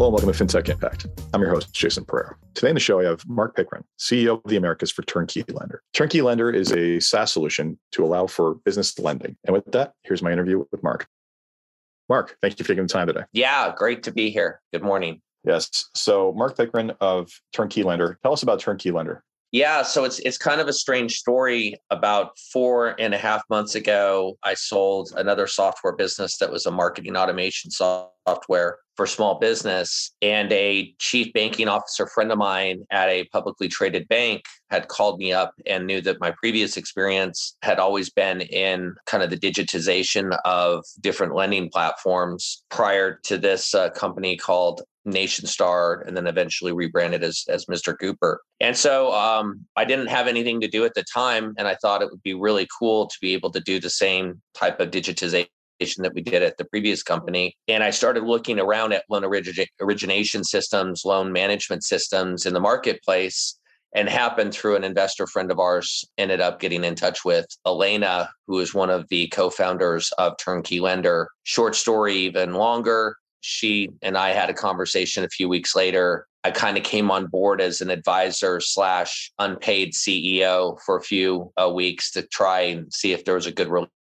Hello and welcome to FinTech Impact. I'm your host, Jason Pereira. Today in the show, I have Mark Pickren, CEO of the Americas for Turnkey Lender. Turnkey Lender is a SaaS solution to allow for business lending. And with that, here's my interview with Mark. Mark, thank you for taking the time today. Yeah, great to be here. Good morning. Yes. So, Mark Pickren of Turnkey Lender, tell us about Turnkey Lender. Yeah, so it's it's kind of a strange story. About four and a half months ago, I sold another software business that was a marketing automation software for small business. And a chief banking officer friend of mine at a publicly traded bank had called me up and knew that my previous experience had always been in kind of the digitization of different lending platforms prior to this uh, company called Nationstar and then eventually rebranded as, as Mr. Cooper. And so um, I didn't have anything to do at the time. And I thought it would be really cool to be able to do the same type of digitization that we did at the previous company. And I started looking around at loan origi- origination systems, loan management systems in the marketplace and happened through an investor friend of ours ended up getting in touch with elena who is one of the co-founders of turnkey lender short story even longer she and i had a conversation a few weeks later i kind of came on board as an advisor slash unpaid ceo for a few uh, weeks to try and see if there was a good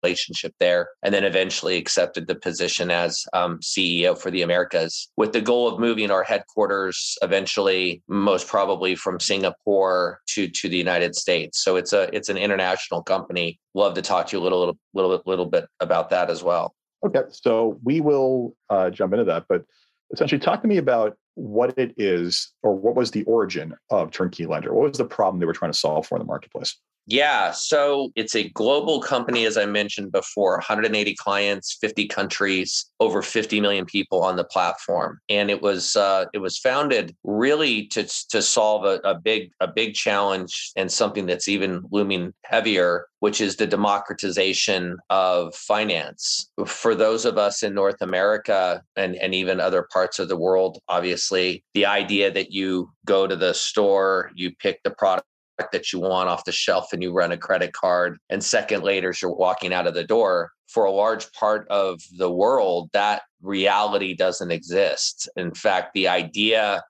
relationship there, and then eventually accepted the position as um, CEO for the Americas with the goal of moving our headquarters eventually, most probably from Singapore to to the United States. So it's a it's an international company. Love to talk to you a little little little, little bit about that as well. Okay, so we will uh, jump into that, but essentially, talk to me about what it is or what was the origin of Turnkey Lender. What was the problem they were trying to solve for in the marketplace? Yeah. So it's a global company, as I mentioned before 180 clients, 50 countries, over 50 million people on the platform. And it was uh, it was founded really to, to solve a, a big a big challenge and something that's even looming heavier, which is the democratization of finance. For those of us in North America and, and even other parts of the world, obviously, the idea that you go to the store, you pick the product that you want off the shelf and you run a credit card and second later you're walking out of the door for a large part of the world that reality doesn't exist. In fact the idea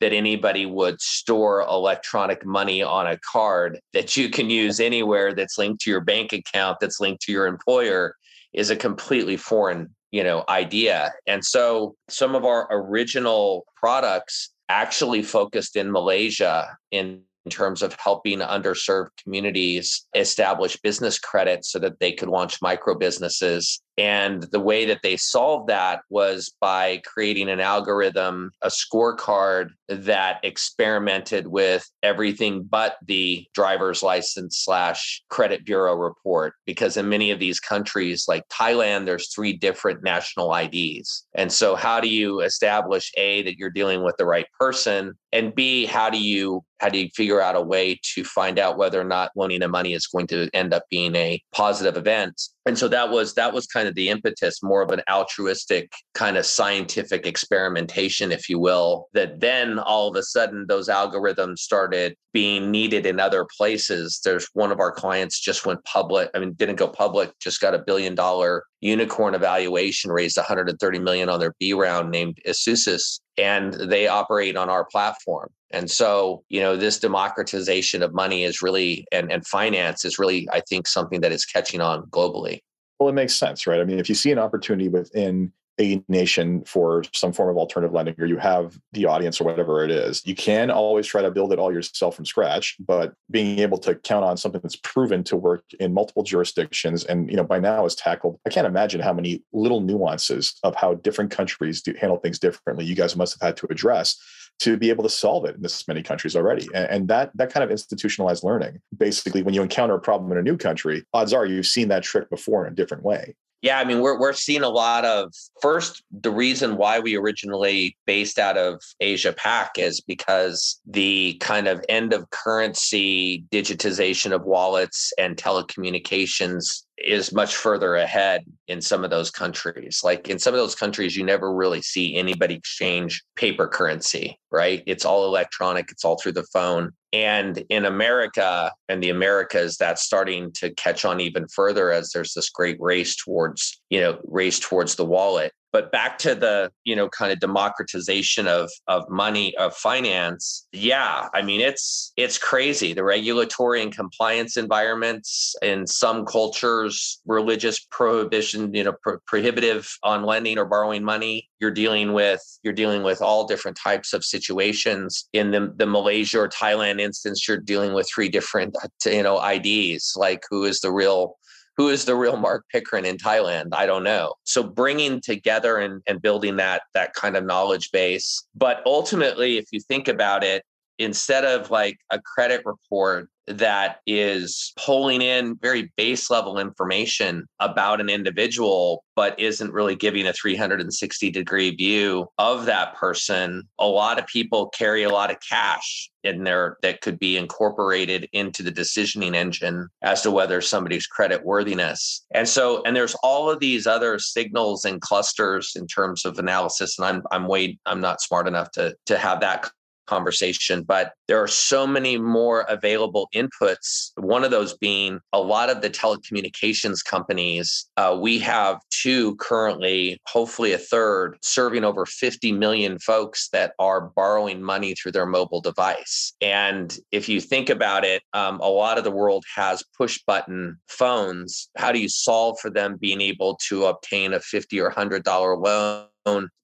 that anybody would store electronic money on a card that you can use anywhere that's linked to your bank account that's linked to your employer is a completely foreign you know idea. And so some of our original products actually focused in malaysia in in terms of helping underserved communities establish business credit so that they could launch micro businesses and the way that they solved that was by creating an algorithm, a scorecard that experimented with everything but the driver's license slash credit bureau report. Because in many of these countries, like Thailand, there's three different national IDs. And so, how do you establish A, that you're dealing with the right person? And B, how do you how do you figure out a way to find out whether or not loaning the money is going to end up being a positive event? And so that was that was kind of the impetus more of an altruistic kind of scientific experimentation if you will that then all of a sudden those algorithms started being needed in other places. There's one of our clients just went public i mean didn't go public just got a billion dollar unicorn evaluation raised 130 million on their b round named Esusu and they operate on our platform and so, you know, this democratization of money is really and, and finance is really, I think, something that is catching on globally. Well, it makes sense, right? I mean, if you see an opportunity within a nation for some form of alternative lending, or you have the audience or whatever it is, you can always try to build it all yourself from scratch. But being able to count on something that's proven to work in multiple jurisdictions and, you know, by now is tackled, I can't imagine how many little nuances of how different countries do handle things differently you guys must have had to address to be able to solve it in this many countries already. And, and, that that kind of institutionalized learning, basically, when you encounter a problem in a new country, odds are you've seen that trick before in a different way. Yeah, I mean, we're we're seeing a lot of first the reason why we originally based out of Asia Pac is because the kind of end of currency digitization of wallets and telecommunications is much further ahead in some of those countries. Like in some of those countries, you never really see anybody exchange paper currency, right? It's all electronic, it's all through the phone. And in America and the Americas, that's starting to catch on even further as there's this great race towards, you know, race towards the wallet. But back to the you know kind of democratization of of money of finance yeah i mean it's it's crazy. The regulatory and compliance environments in some cultures religious prohibition you know pro- prohibitive on lending or borrowing money you're dealing with you're dealing with all different types of situations. In the, the malaysia or thailand instance you're dealing with three different uh, you know ids like who is the real who is the real Mark Pickering in Thailand? I don't know. So bringing together and, and building that that kind of knowledge base. But ultimately, if you think about it, instead of like a credit report that is pulling in very base level information about an individual, but isn't really giving a 360 degree view of that person. A lot of people carry a lot of cash in there that could be incorporated into the decisioning engine as to whether somebody's credit worthiness. And so, and there's all of these other signals and clusters in terms of analysis. And I'm I'm way I'm not smart enough to to have that conversation, but there are so many more available inputs. One of those being a lot of the telecommunications companies. Uh, we have two currently, hopefully a third, serving over 50 million folks that are borrowing money through their mobile device. And if you think about it, um, a lot of the world has push button phones. How do you solve for them being able to obtain a 50 or $100 loan?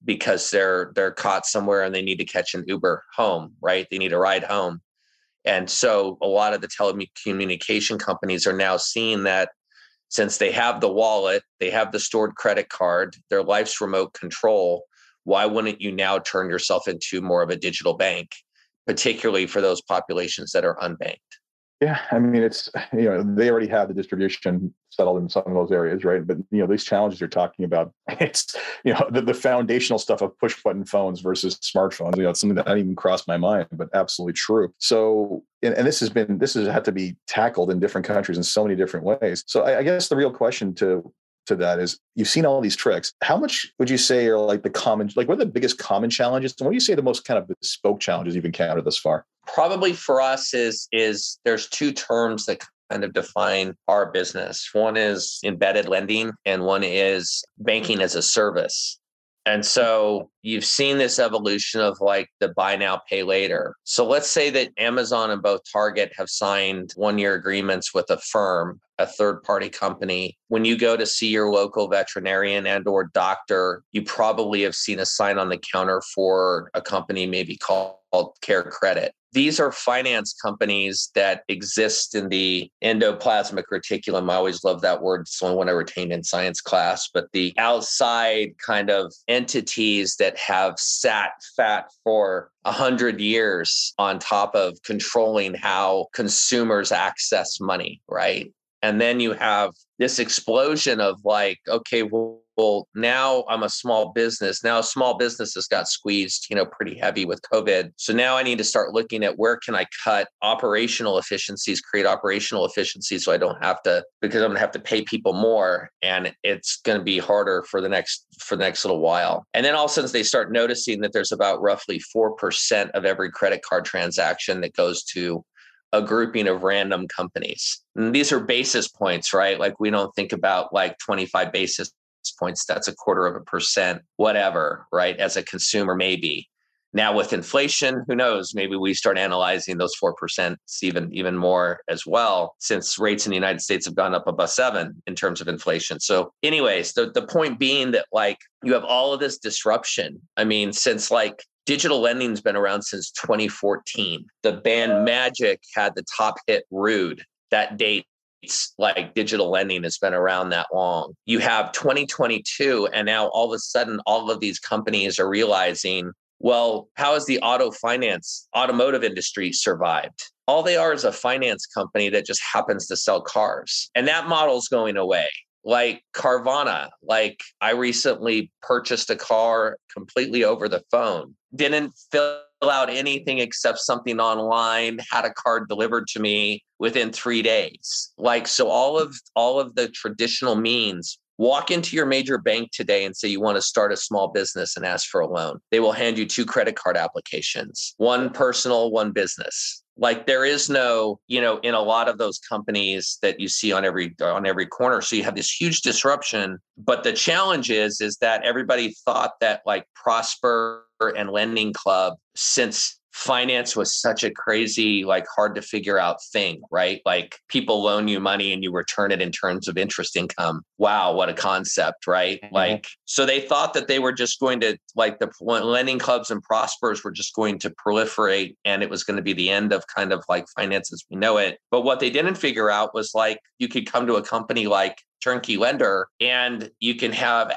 Because they're they're caught somewhere and they need to catch an Uber home, right? They need a ride home. And so a lot of the telecommunication companies are now seeing that since they have the wallet, they have the stored credit card, their life's remote control, why wouldn't you now turn yourself into more of a digital bank, particularly for those populations that are unbanked? Yeah, I mean, it's you know they already have the distribution settled in some of those areas, right? But you know these challenges you're talking about, it's you know the, the foundational stuff of push button phones versus smartphones. You know, it's something that I didn't even cross my mind, but absolutely true. So, and, and this has been this has had to be tackled in different countries in so many different ways. So, I, I guess the real question to to that is you've seen all these tricks. How much would you say are like the common, like what are the biggest common challenges? And what do you say the most kind of bespoke challenges you've encountered thus far? probably for us is is there's two terms that kind of define our business. One is embedded lending and one is banking as a service. And so you've seen this evolution of like the buy now, pay later. So let's say that Amazon and both Target have signed one year agreements with a firm, a third party company. When you go to see your local veterinarian and or doctor, you probably have seen a sign on the counter for a company maybe called CareCredit these are finance companies that exist in the endoplasmic reticulum. I always love that word. It's the only one I retained in science class, but the outside kind of entities that have sat fat for a hundred years on top of controlling how consumers access money, right? And then you have this explosion of like, okay, well, well, now I'm a small business. Now small businesses got squeezed, you know, pretty heavy with COVID. So now I need to start looking at where can I cut operational efficiencies, create operational efficiencies so I don't have to because I'm gonna have to pay people more and it's gonna be harder for the next for the next little while. And then all of a sudden they start noticing that there's about roughly four percent of every credit card transaction that goes to a grouping of random companies. And these are basis points, right? Like we don't think about like 25 basis points, that's a quarter of a percent, whatever, right? As a consumer, maybe. Now with inflation, who knows? Maybe we start analyzing those four percent even even more as well, since rates in the United States have gone up above seven in terms of inflation. So, anyways, the, the point being that like you have all of this disruption. I mean, since like digital lending's been around since 2014. The band Magic had the top hit Rude. That date like digital lending has been around that long. You have 2022, and now all of a sudden, all of these companies are realizing, well, how has the auto finance, automotive industry survived? All they are is a finance company that just happens to sell cars. And that model's going away. Like Carvana, like I recently purchased a car completely over the phone, didn't fill out anything except something online, had a card delivered to me within 3 days. Like so all of all of the traditional means Walk into your major bank today and say you want to start a small business and ask for a loan. They will hand you two credit card applications, one personal, one business. Like there is no you know in a lot of those companies that you see on every on every corner so you have this huge disruption but the challenge is is that everybody thought that like prosper and lending club since finance was such a crazy, like hard to figure out thing, right? Like people loan you money and you return it in terms of interest income. Wow, what a concept, right? Mm-hmm. Like, so they thought that they were just going to, like, the lending clubs and prospers were just going to proliferate and it was going to be the end of kind of like finance as we know it. But what they didn't figure out was like you could come to a company like Turnkey Lender and you can have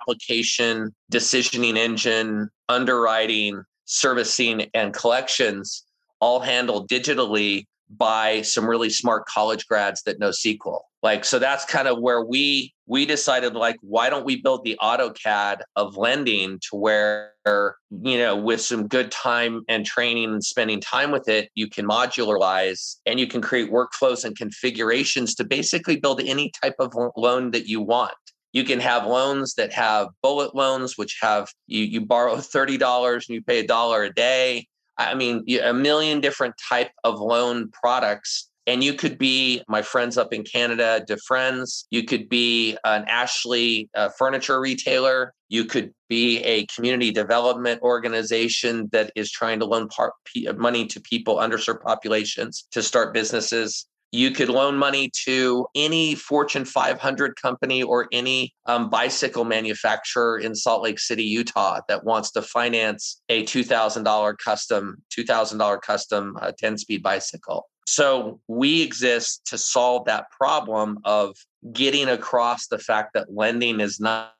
application, decisioning engine, underwriting, servicing and collections all handled digitally by some really smart college grads that know SQL. Like so that's kind of where we we decided like why don't we build the AutoCAD of lending to where you know with some good time and training and spending time with it you can modularize and you can create workflows and configurations to basically build any type of loan that you want you can have loans that have bullet loans, which have you, you borrow $30 and you pay a dollar a day. I mean, a million different type of loan products. And you could be my friends up in Canada, DeFriends. You could be an Ashley uh, furniture retailer. You could be a community development organization that is trying to loan part, money to people, underserved populations to start businesses. You could loan money to any Fortune 500 company or any um, bicycle manufacturer in Salt Lake City, Utah, that wants to finance a $2,000 custom, $2,000 custom 10 uh, speed bicycle. So we exist to solve that problem of getting across the fact that lending is not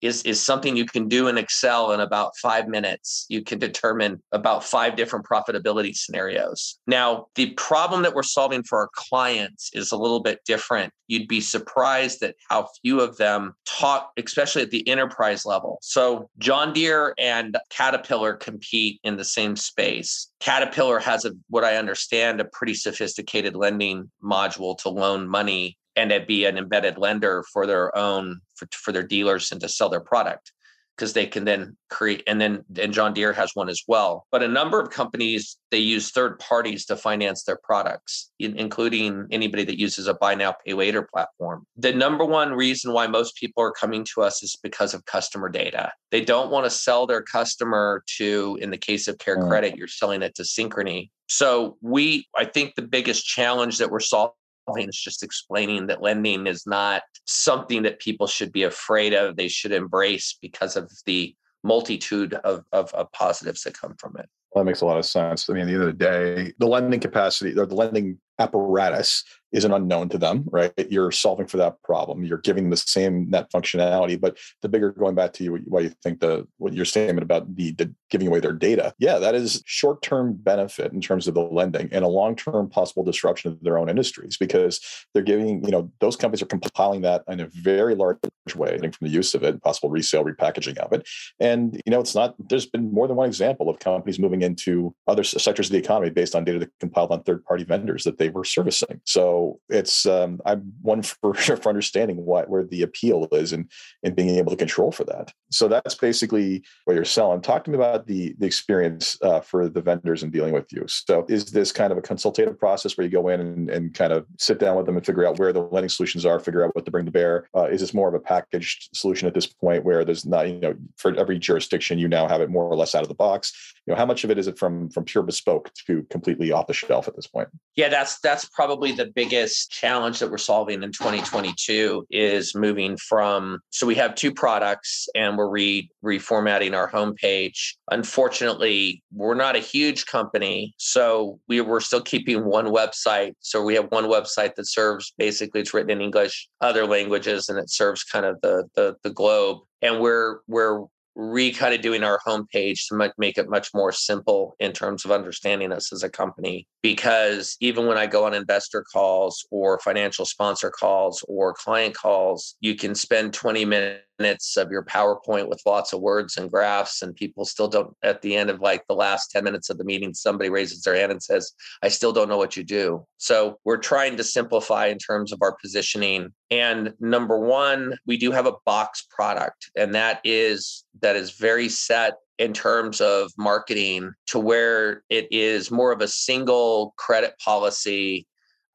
is is something you can do in excel in about 5 minutes. You can determine about five different profitability scenarios. Now the problem that we're solving for our clients is a little bit different. You'd be surprised at how few of them talk especially at the enterprise level. So john deere and caterpillar compete in the same space. Caterpillar has a what i understand a pretty sophisticated lending module to loan money and to be an embedded lender for their own for, for their dealers and to sell their product because they can then create and then and John Deere has one as well. But a number of companies they use third parties to finance their products, in, including anybody that uses a buy now pay later platform. The number one reason why most people are coming to us is because of customer data. They don't want to sell their customer to in the case of Care mm. Credit, you're selling it to Synchrony. So we I think the biggest challenge that we're solving it's just explaining that lending is not something that people should be afraid of. They should embrace because of the multitude of, of, of positives that come from it. Well, that makes a lot of sense. I mean, at the end of the day, the lending capacity or the lending apparatus is an unknown to them, right? You're solving for that problem. You're giving the same net functionality, but the bigger going back to you, why you think the what your statement about the, the giving away their data, yeah, that is short-term benefit in terms of the lending and a long-term possible disruption of their own industries because they're giving, you know, those companies are compiling that in a very large way from the use of it, possible resale, repackaging of it, and you know, it's not. There's been more than one example of companies moving into other sectors of the economy based on data that compiled on third-party vendors that they were servicing. So it's um, I'm one for for understanding what where the appeal is and and being able to control for that. So that's basically what you're selling. Talk to me about the the experience uh, for the vendors in dealing with you. So is this kind of a consultative process where you go in and, and kind of sit down with them and figure out where the lending solutions are, figure out what to bring to bear? Uh, is this more of a packaged solution at this point where there's not you know for every jurisdiction you now have it more or less out of the box? You know how much of it is it from from pure bespoke to completely off the shelf at this point? Yeah, that's that's probably the biggest biggest challenge that we're solving in 2022 is moving from so we have two products and we're re, reformatting our homepage. Unfortunately, we're not a huge company, so we we're still keeping one website. So we have one website that serves basically it's written in English, other languages, and it serves kind of the the, the globe. And we're we're re kind of doing our homepage to make it much more simple in terms of understanding us as a company. Because even when I go on investor calls or financial sponsor calls or client calls, you can spend 20 minutes minutes of your PowerPoint with lots of words and graphs, and people still don't, at the end of like the last 10 minutes of the meeting, somebody raises their hand and says, I still don't know what you do. So we're trying to simplify in terms of our positioning. And number one, we do have a box product, and that is that is very set in terms of marketing to where it is more of a single credit policy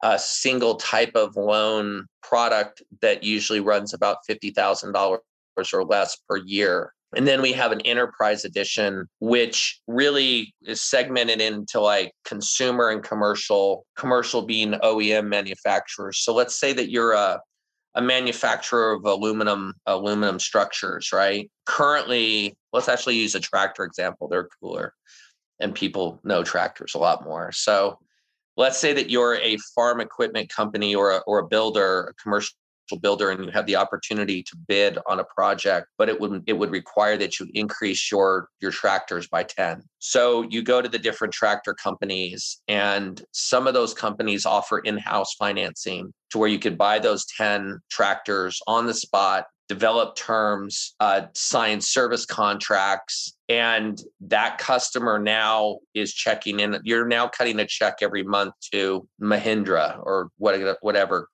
a single type of loan product that usually runs about $50,000 or less per year. And then we have an enterprise edition, which really is segmented into like consumer and commercial, commercial being OEM manufacturers. So let's say that you're a, a manufacturer of aluminum aluminum structures, right? Currently, let's actually use a tractor example. They're cooler and people know tractors a lot more. So let's say that you're a farm equipment company or a, or a builder, a commercial builder, and you have the opportunity to bid on a project, but it would it would require that you increase your your tractors by 10. So you go to the different tractor companies, and some of those companies offer in-house financing to where you could buy those 10 tractors on the spot develop terms, uh, sign service contracts, and that customer now is checking in. You're now cutting a check every month to Mahindra or whatever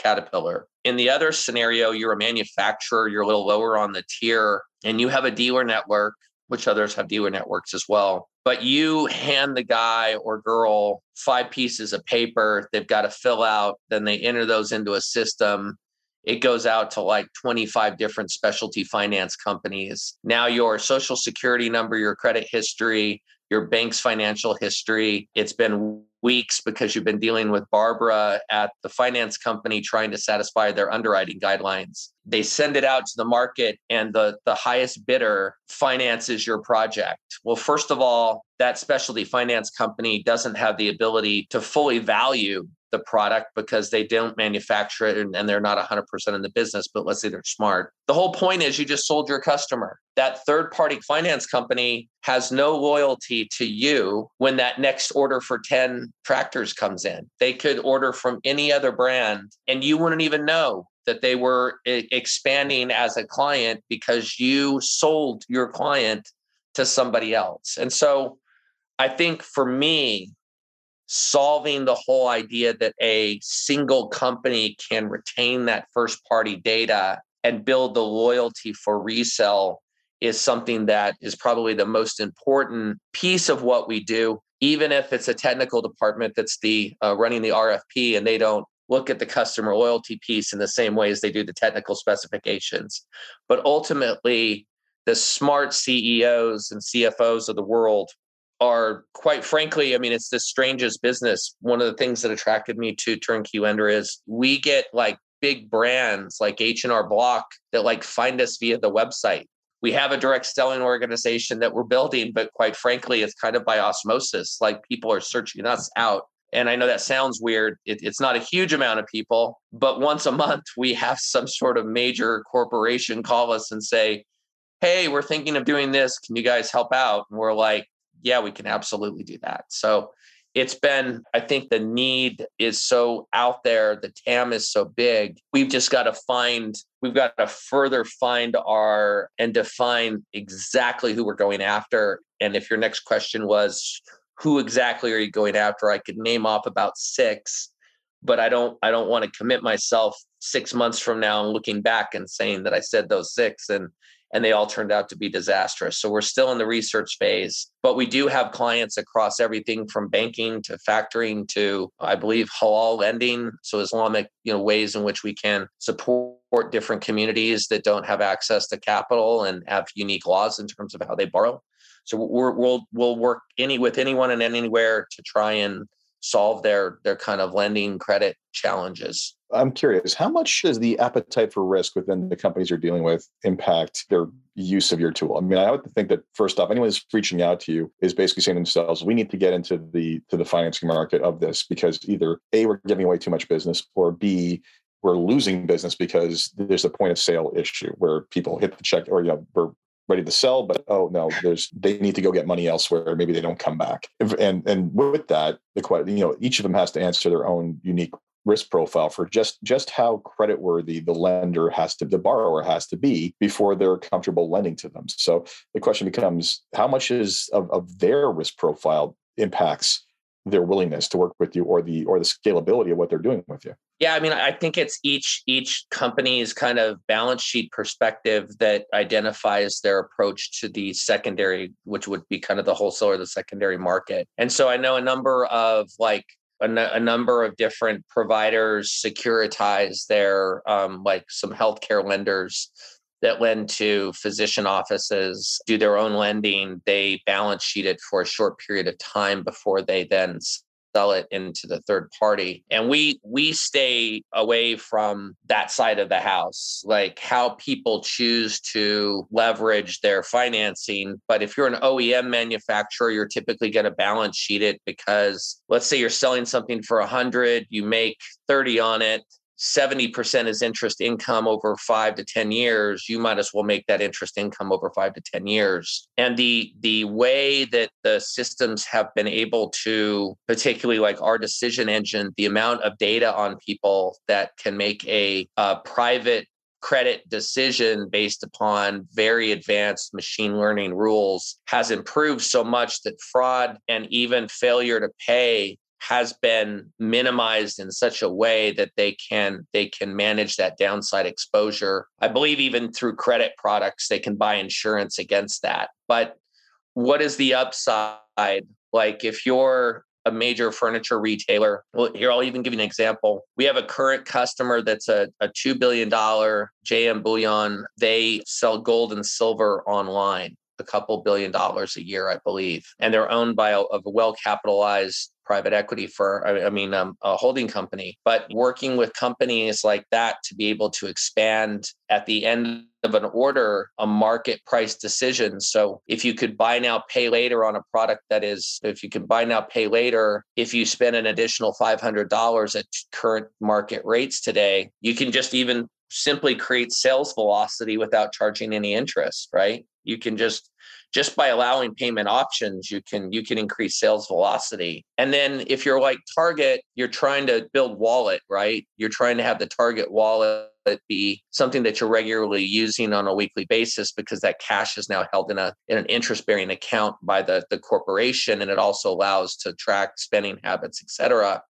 Caterpillar. In the other scenario, you're a manufacturer, you're a little lower on the tier, and you have a dealer network, which others have dealer networks as well. But you hand the guy or girl five pieces of paper they've got to fill out, then they enter those into a system it goes out to like 25 different specialty finance companies. Now, your social security number, your credit history, your bank's financial history, it's been weeks because you've been dealing with Barbara at the finance company trying to satisfy their underwriting guidelines. They send it out to the market and the, the highest bidder finances your project. Well, first of all, that specialty finance company doesn't have the ability to fully value the product because they don't manufacture it and, and, they're not 100% in the business, but let's say they're smart. The whole point is you just sold your customer. That third party finance company has no loyalty to you when that next order for 10 tractors comes in. They could order from any other brand and you wouldn't even know that they were expanding as a client because you sold your client to somebody else. And so I think for me, solving the whole idea that a single company can retain that first party data and build the loyalty for resell is something that is probably the most important piece of what we do even if it's a technical department that's the uh, running the rfp and they don't look at the customer loyalty piece in the same way as they do the technical specifications but ultimately the smart ceos and cfos of the world are quite frankly, I mean, it's the strangest business. One of the things that attracted me to Turnkey Lender is we get like big brands like H&R Block that like find us via the website. We have a direct selling organization that we're building, but quite frankly, it's kind of by osmosis. Like people are searching us out. And I know that sounds weird. It, it's not a huge amount of people, but once a month, we have some sort of major corporation call us and say, Hey, we're thinking of doing this. Can you guys help out? And we're like, yeah, we can absolutely do that. So it's been, I think the need is so out there, the TAM is so big. We've just got to find, we've got to further find our and define exactly who we're going after. And if your next question was, who exactly are you going after? I could name off about six, but I don't, I don't want to commit myself six months from now and looking back and saying that I said those six. And and they all turned out to be disastrous. So we're still in the research phase, but we do have clients across everything from banking to factoring to, I believe, halal lending. So Islamic, you know, ways in which we can support different communities that don't have access to capital and have unique laws in terms of how they borrow. So we're, we'll we'll work any with anyone and anywhere to try and solve their their kind of lending credit challenges. I'm curious, how much does the appetite for risk within the companies you're dealing with impact their use of your tool? I mean, I would think that first off, anyone who's reaching out to you is basically saying to themselves, we need to get into the to the financing market of this because either A, we're giving away too much business, or B, we're losing business because there's a point of sale issue where people hit the check or you know we're ready to sell, but oh no, there's they need to go get money elsewhere. Maybe they don't come back. And and with that, the you know each of them has to answer their own unique risk profile for just just how credit worthy the lender has to the borrower has to be before they're comfortable lending to them. So the question becomes how much is of, of their risk profile impacts their willingness to work with you or the or the scalability of what they're doing with you? Yeah i mean i think it's each each company's kind of balance sheet perspective that identifies their approach to the secondary which would be kind of the wholesale or the secondary market. And so i know a number of like a, number of different providers securitize their um, like some healthcare lenders that lend to physician offices do their own lending. They balance sheet it for a short period of time before they then sell it into the third party and we we stay away from that side of the house like how people choose to leverage their financing. But if you're an OEM manufacturer you're typically going to balance sheet it because let's say you're selling something for 100 you make 30 on it 70% is interest income over five to 10 years, you might as well make that interest income over five to 10 years. And the the way that the systems have been able to, particularly like our decision engine, the amount of data on people that can make a, a private credit decision based upon very advanced machine learning rules has improved so much that fraud and even failure to pay has been minimized in such a way that they can they can manage that downside exposure. I believe even through credit products they can buy insurance against that. But what is the upside? Like if you're a major furniture retailer well here i'll even give you an example. We have a current customer that's a, a $2 billion jm bullion they sell gold and silver online a couple billion dollars a year, I believe, and they're owned by a, a well capitalized private equity for i mean um, a holding company. But working with companies like that to be able to expand at the end of an order a market price decision. So if you could buy now pay later on a product that is if you can buy now pay later if you spend an additional $500 at current market rates today you can just even simply create sales velocity without charging any interest right? You can just just by allowing payment options you can you can increase sales velocity. And then if you're like target you're trying to build wallet right? You're trying to have the target wallet be something that you're regularly using on a weekly basis because that cash is now held in a in an interest bearing account by the the corporation and it also allows to track spending habits et cetera.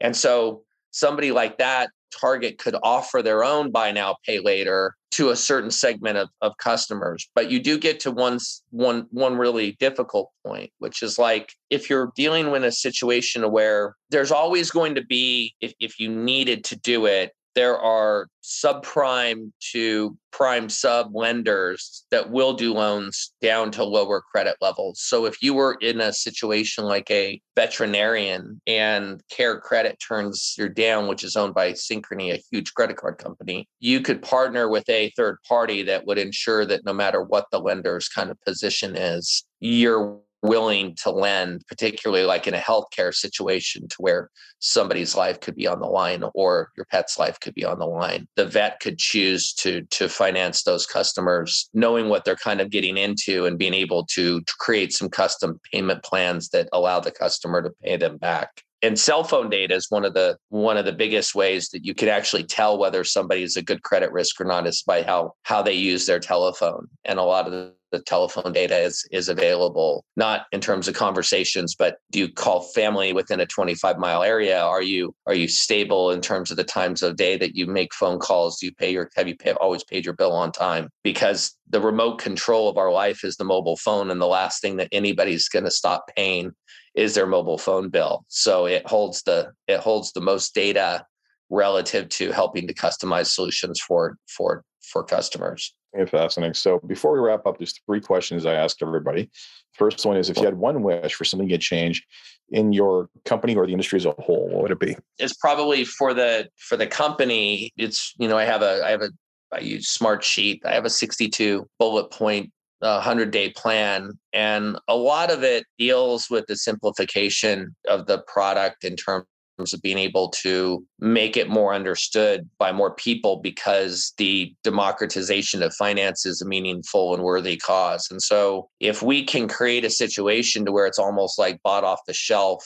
And so somebody like that Target could offer their own buy now, pay later to a certain segment of, of customers. But you do get to one, one, one really difficult point, which is like if you're dealing with a situation where there's always going to be, if, if you needed to do it, there are subprime to prime sub lenders that will do loans down to lower credit levels. So if you were in a situation like a veterinarian and Care Credit turns you down, which is owned by Synchrony, a huge credit card company, you could partner with a third party that would ensure that no matter what the lender's kind of position is, you're willing to lend, particularly like in a healthcare situation to where somebody's life could be on the line or your pet's life could be on the line. The vet could choose to to finance those customers, knowing what they're kind of getting into and being able to, to create some custom payment plans that allow the customer to pay them back and cell phone data is one of the one of the biggest ways that you can actually tell whether somebody is a good credit risk or not is by how how they use their telephone. And a lot of the, the telephone data is is available not in terms of conversations but do you call family within a 25 mile area? Are you are you stable in terms of the times of day that you make phone calls? Do you pay your have you pay, always paid your bill on time? Because the remote control of our life is the mobile phone and the last thing that anybody's going to stop paying is their mobile phone bill. So it holds the it holds the most data relative to helping to customize solutions for for for customers. Yeah, fascinating. So before we wrap up, there's three questions I ask everybody. First one is if you had one wish for something to change in your company or the industry as a whole, what would it be? It's probably for the for the company. It's you know I have a I have a I use Smartsheet. I have a 62 bullet point uh, a 100 day plan. And a lot of it deals with the simplification of the product in terms of being able to make it more understood by more people because the democratization of finance is a meaningful and worthy cause. And so if we can create a situation to where it's almost like bought off the shelf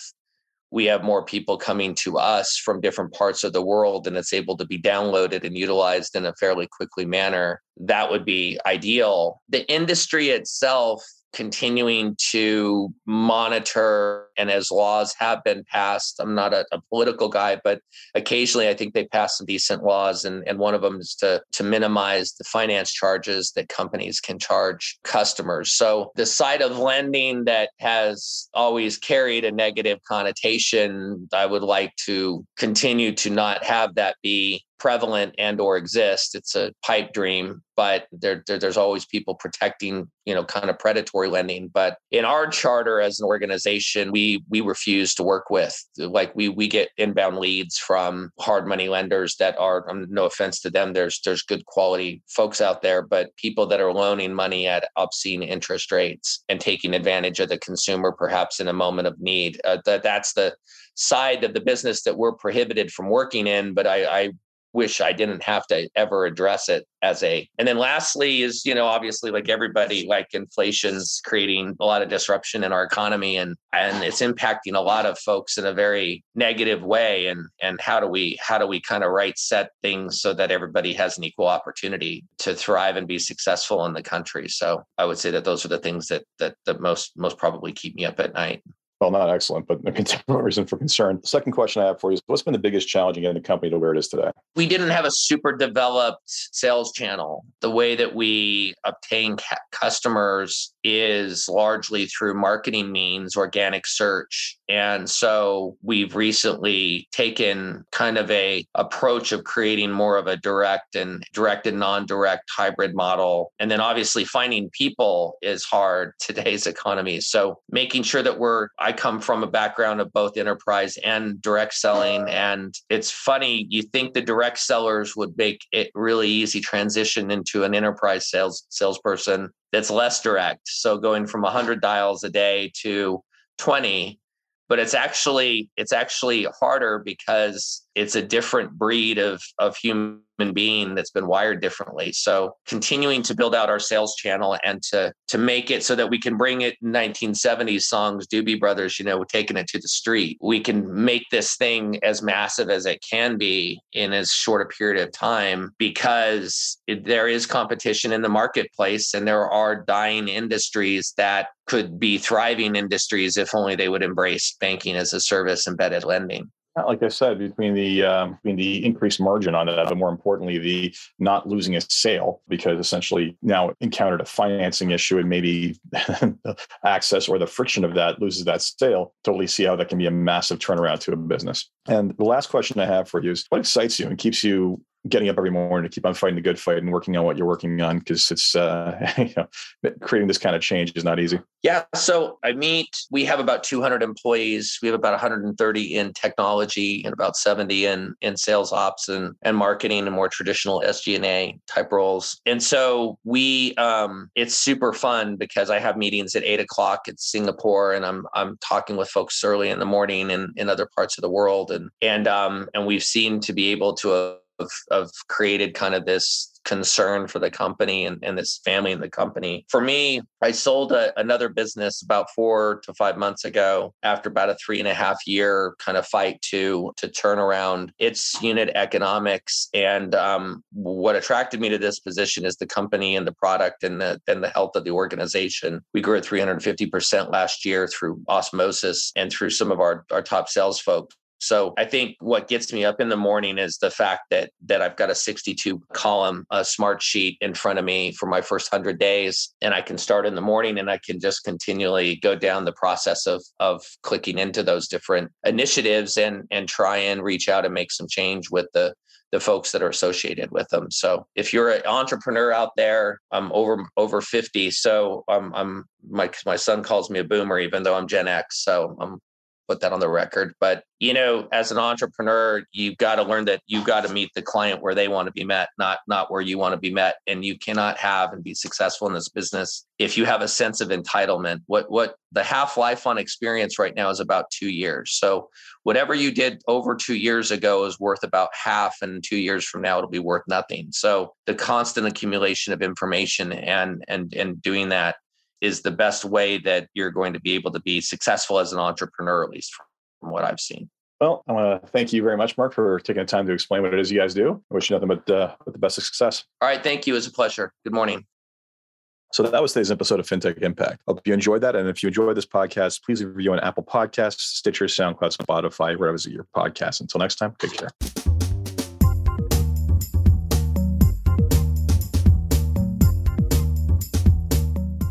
we have more people coming to us from different parts of the world and it's able to be downloaded and utilized in a fairly quickly manner, that would be ideal. The industry itself continuing to monitor and as laws have been passed i'm not a, a, political guy but occasionally i think they pass some decent laws and, and one of them is to, to minimize the finance charges that companies can charge customers. So the side of lending that has always carried a negative connotation i would like to continue to not have that be prevalent and or exist it's a pipe dream but there, there, there's always people protecting you know kind of predatory lending. But in our charter as an organization we we refuse to work with like we we get inbound leads from hard money lenders that are um, no offense to them there's there's good quality folks out there but people that are loaning money at obscene interest rates and taking advantage of the consumer perhaps in a moment of need. Uh, that that's the side of the business that we're prohibited from working in but I, I wish I didn't have to ever address it as a. And then lastly is, you know, obviously like everybody, like inflation's creating a lot of disruption in our economy and and it's impacting a lot of folks in a very negative way. And and how do we how do we kind of right set things so that everybody has an equal opportunity to thrive and be successful in the country? So I would say that those are the things that that that most most probably keep me up at night well, not excellent, but I mean, reason for concern. The second question I have for you is what's been the biggest challenge in getting the company to where it is today? We didn't have a super developed sales channel. The way that we obtain ca- customers is largely through marketing means, organic search. And so we've recently taken kind of a approach of creating more of a direct and direct and non-direct hybrid model. And then obviously finding people is hard today's economy. So making sure that we're I come from a background of both enterprise and direct selling. And it's funny, you think the direct sellers would make it really easy transition into an enterprise sales salesperson that's less direct. So going from 100 dials a day to 20 but it's actually it's actually harder because it's a different breed of of human being that's been wired differently. So continuing to build out our sales channel and to to make it so that we can bring it 1970s songs doobie brothers you know taking it to the street. We can make this thing as massive as it can be in as short a period of time because it, there is competition in the marketplace and there are dying industries that could be thriving industries if only they would embrace banking as a service embedded lending like I said, between the um, between the increased margin on that, but more importantly, the not losing a sale because essentially now encountered a financing issue and maybe access or the friction of that loses that sale. Totally see how that can be a massive turnaround to a business. And the last question I have for you is, what excites you and keeps you getting up every morning to keep on fighting the good fight and working on what you're working on because it's uh, you know creating this kind of change is not easy. Yeah so i meet we have about 200 employees. We have about 130 in technology and about 70 in in sales ops and and marketing and more traditional sg&a type roles. And so we um it's super fun because i have meetings at eight o'clock at singapore and i'm i'm talking with folks early in the morning and in other parts of the world. And and um and we've seen to be able to uh, of, of created kind of this concern for the company and, and this family in the company. For me, I sold a, another business about four to five months ago after about a three and a half year kind of fight to to turn around its unit economics. And um, what attracted me to this position is the company and the product and the and the health of the organization. We grew at 350% last year through osmosis and through some of our, our top sales folks so I think what gets me up in the morning is the fact that that I've got a 62 column a smart sheet in front of me for my first 100 days and I can start in the morning and I can just continually go down the process of of clicking into those different initiatives and and try and reach out and make some change with the the folks that are associated with them. So if you're an entrepreneur out there, I'm over over 50. So I'm I'm my my son calls me a boomer, even though I'm Gen X. So I'm put that on the record. But, you know, as an entrepreneur, you've got to learn that you've got to meet the client where they want to be met, not not where you want to be met. And you cannot have and be successful in this business if you have a sense of entitlement. What what the half-life on experience right now is about two years. So whatever you did over two years ago is worth about half, and two years from now it'll be worth nothing. So the constant accumulation of information and and and doing that is the best way that you're going to be able to be successful as an entrepreneur, at least from what I've seen. Well, I want to thank you very much, Mark, for taking the time to explain what it is you guys do. I wish you nothing but, uh, but the best of success. All right. Thank you. It was a pleasure. Good morning. So that was today's episode of FinTech Impact. I Hope you enjoyed that. And if you enjoyed this podcast, please review on Apple Podcasts, Stitcher, SoundCloud, Spotify, wherever your podcast. Until next time, take care.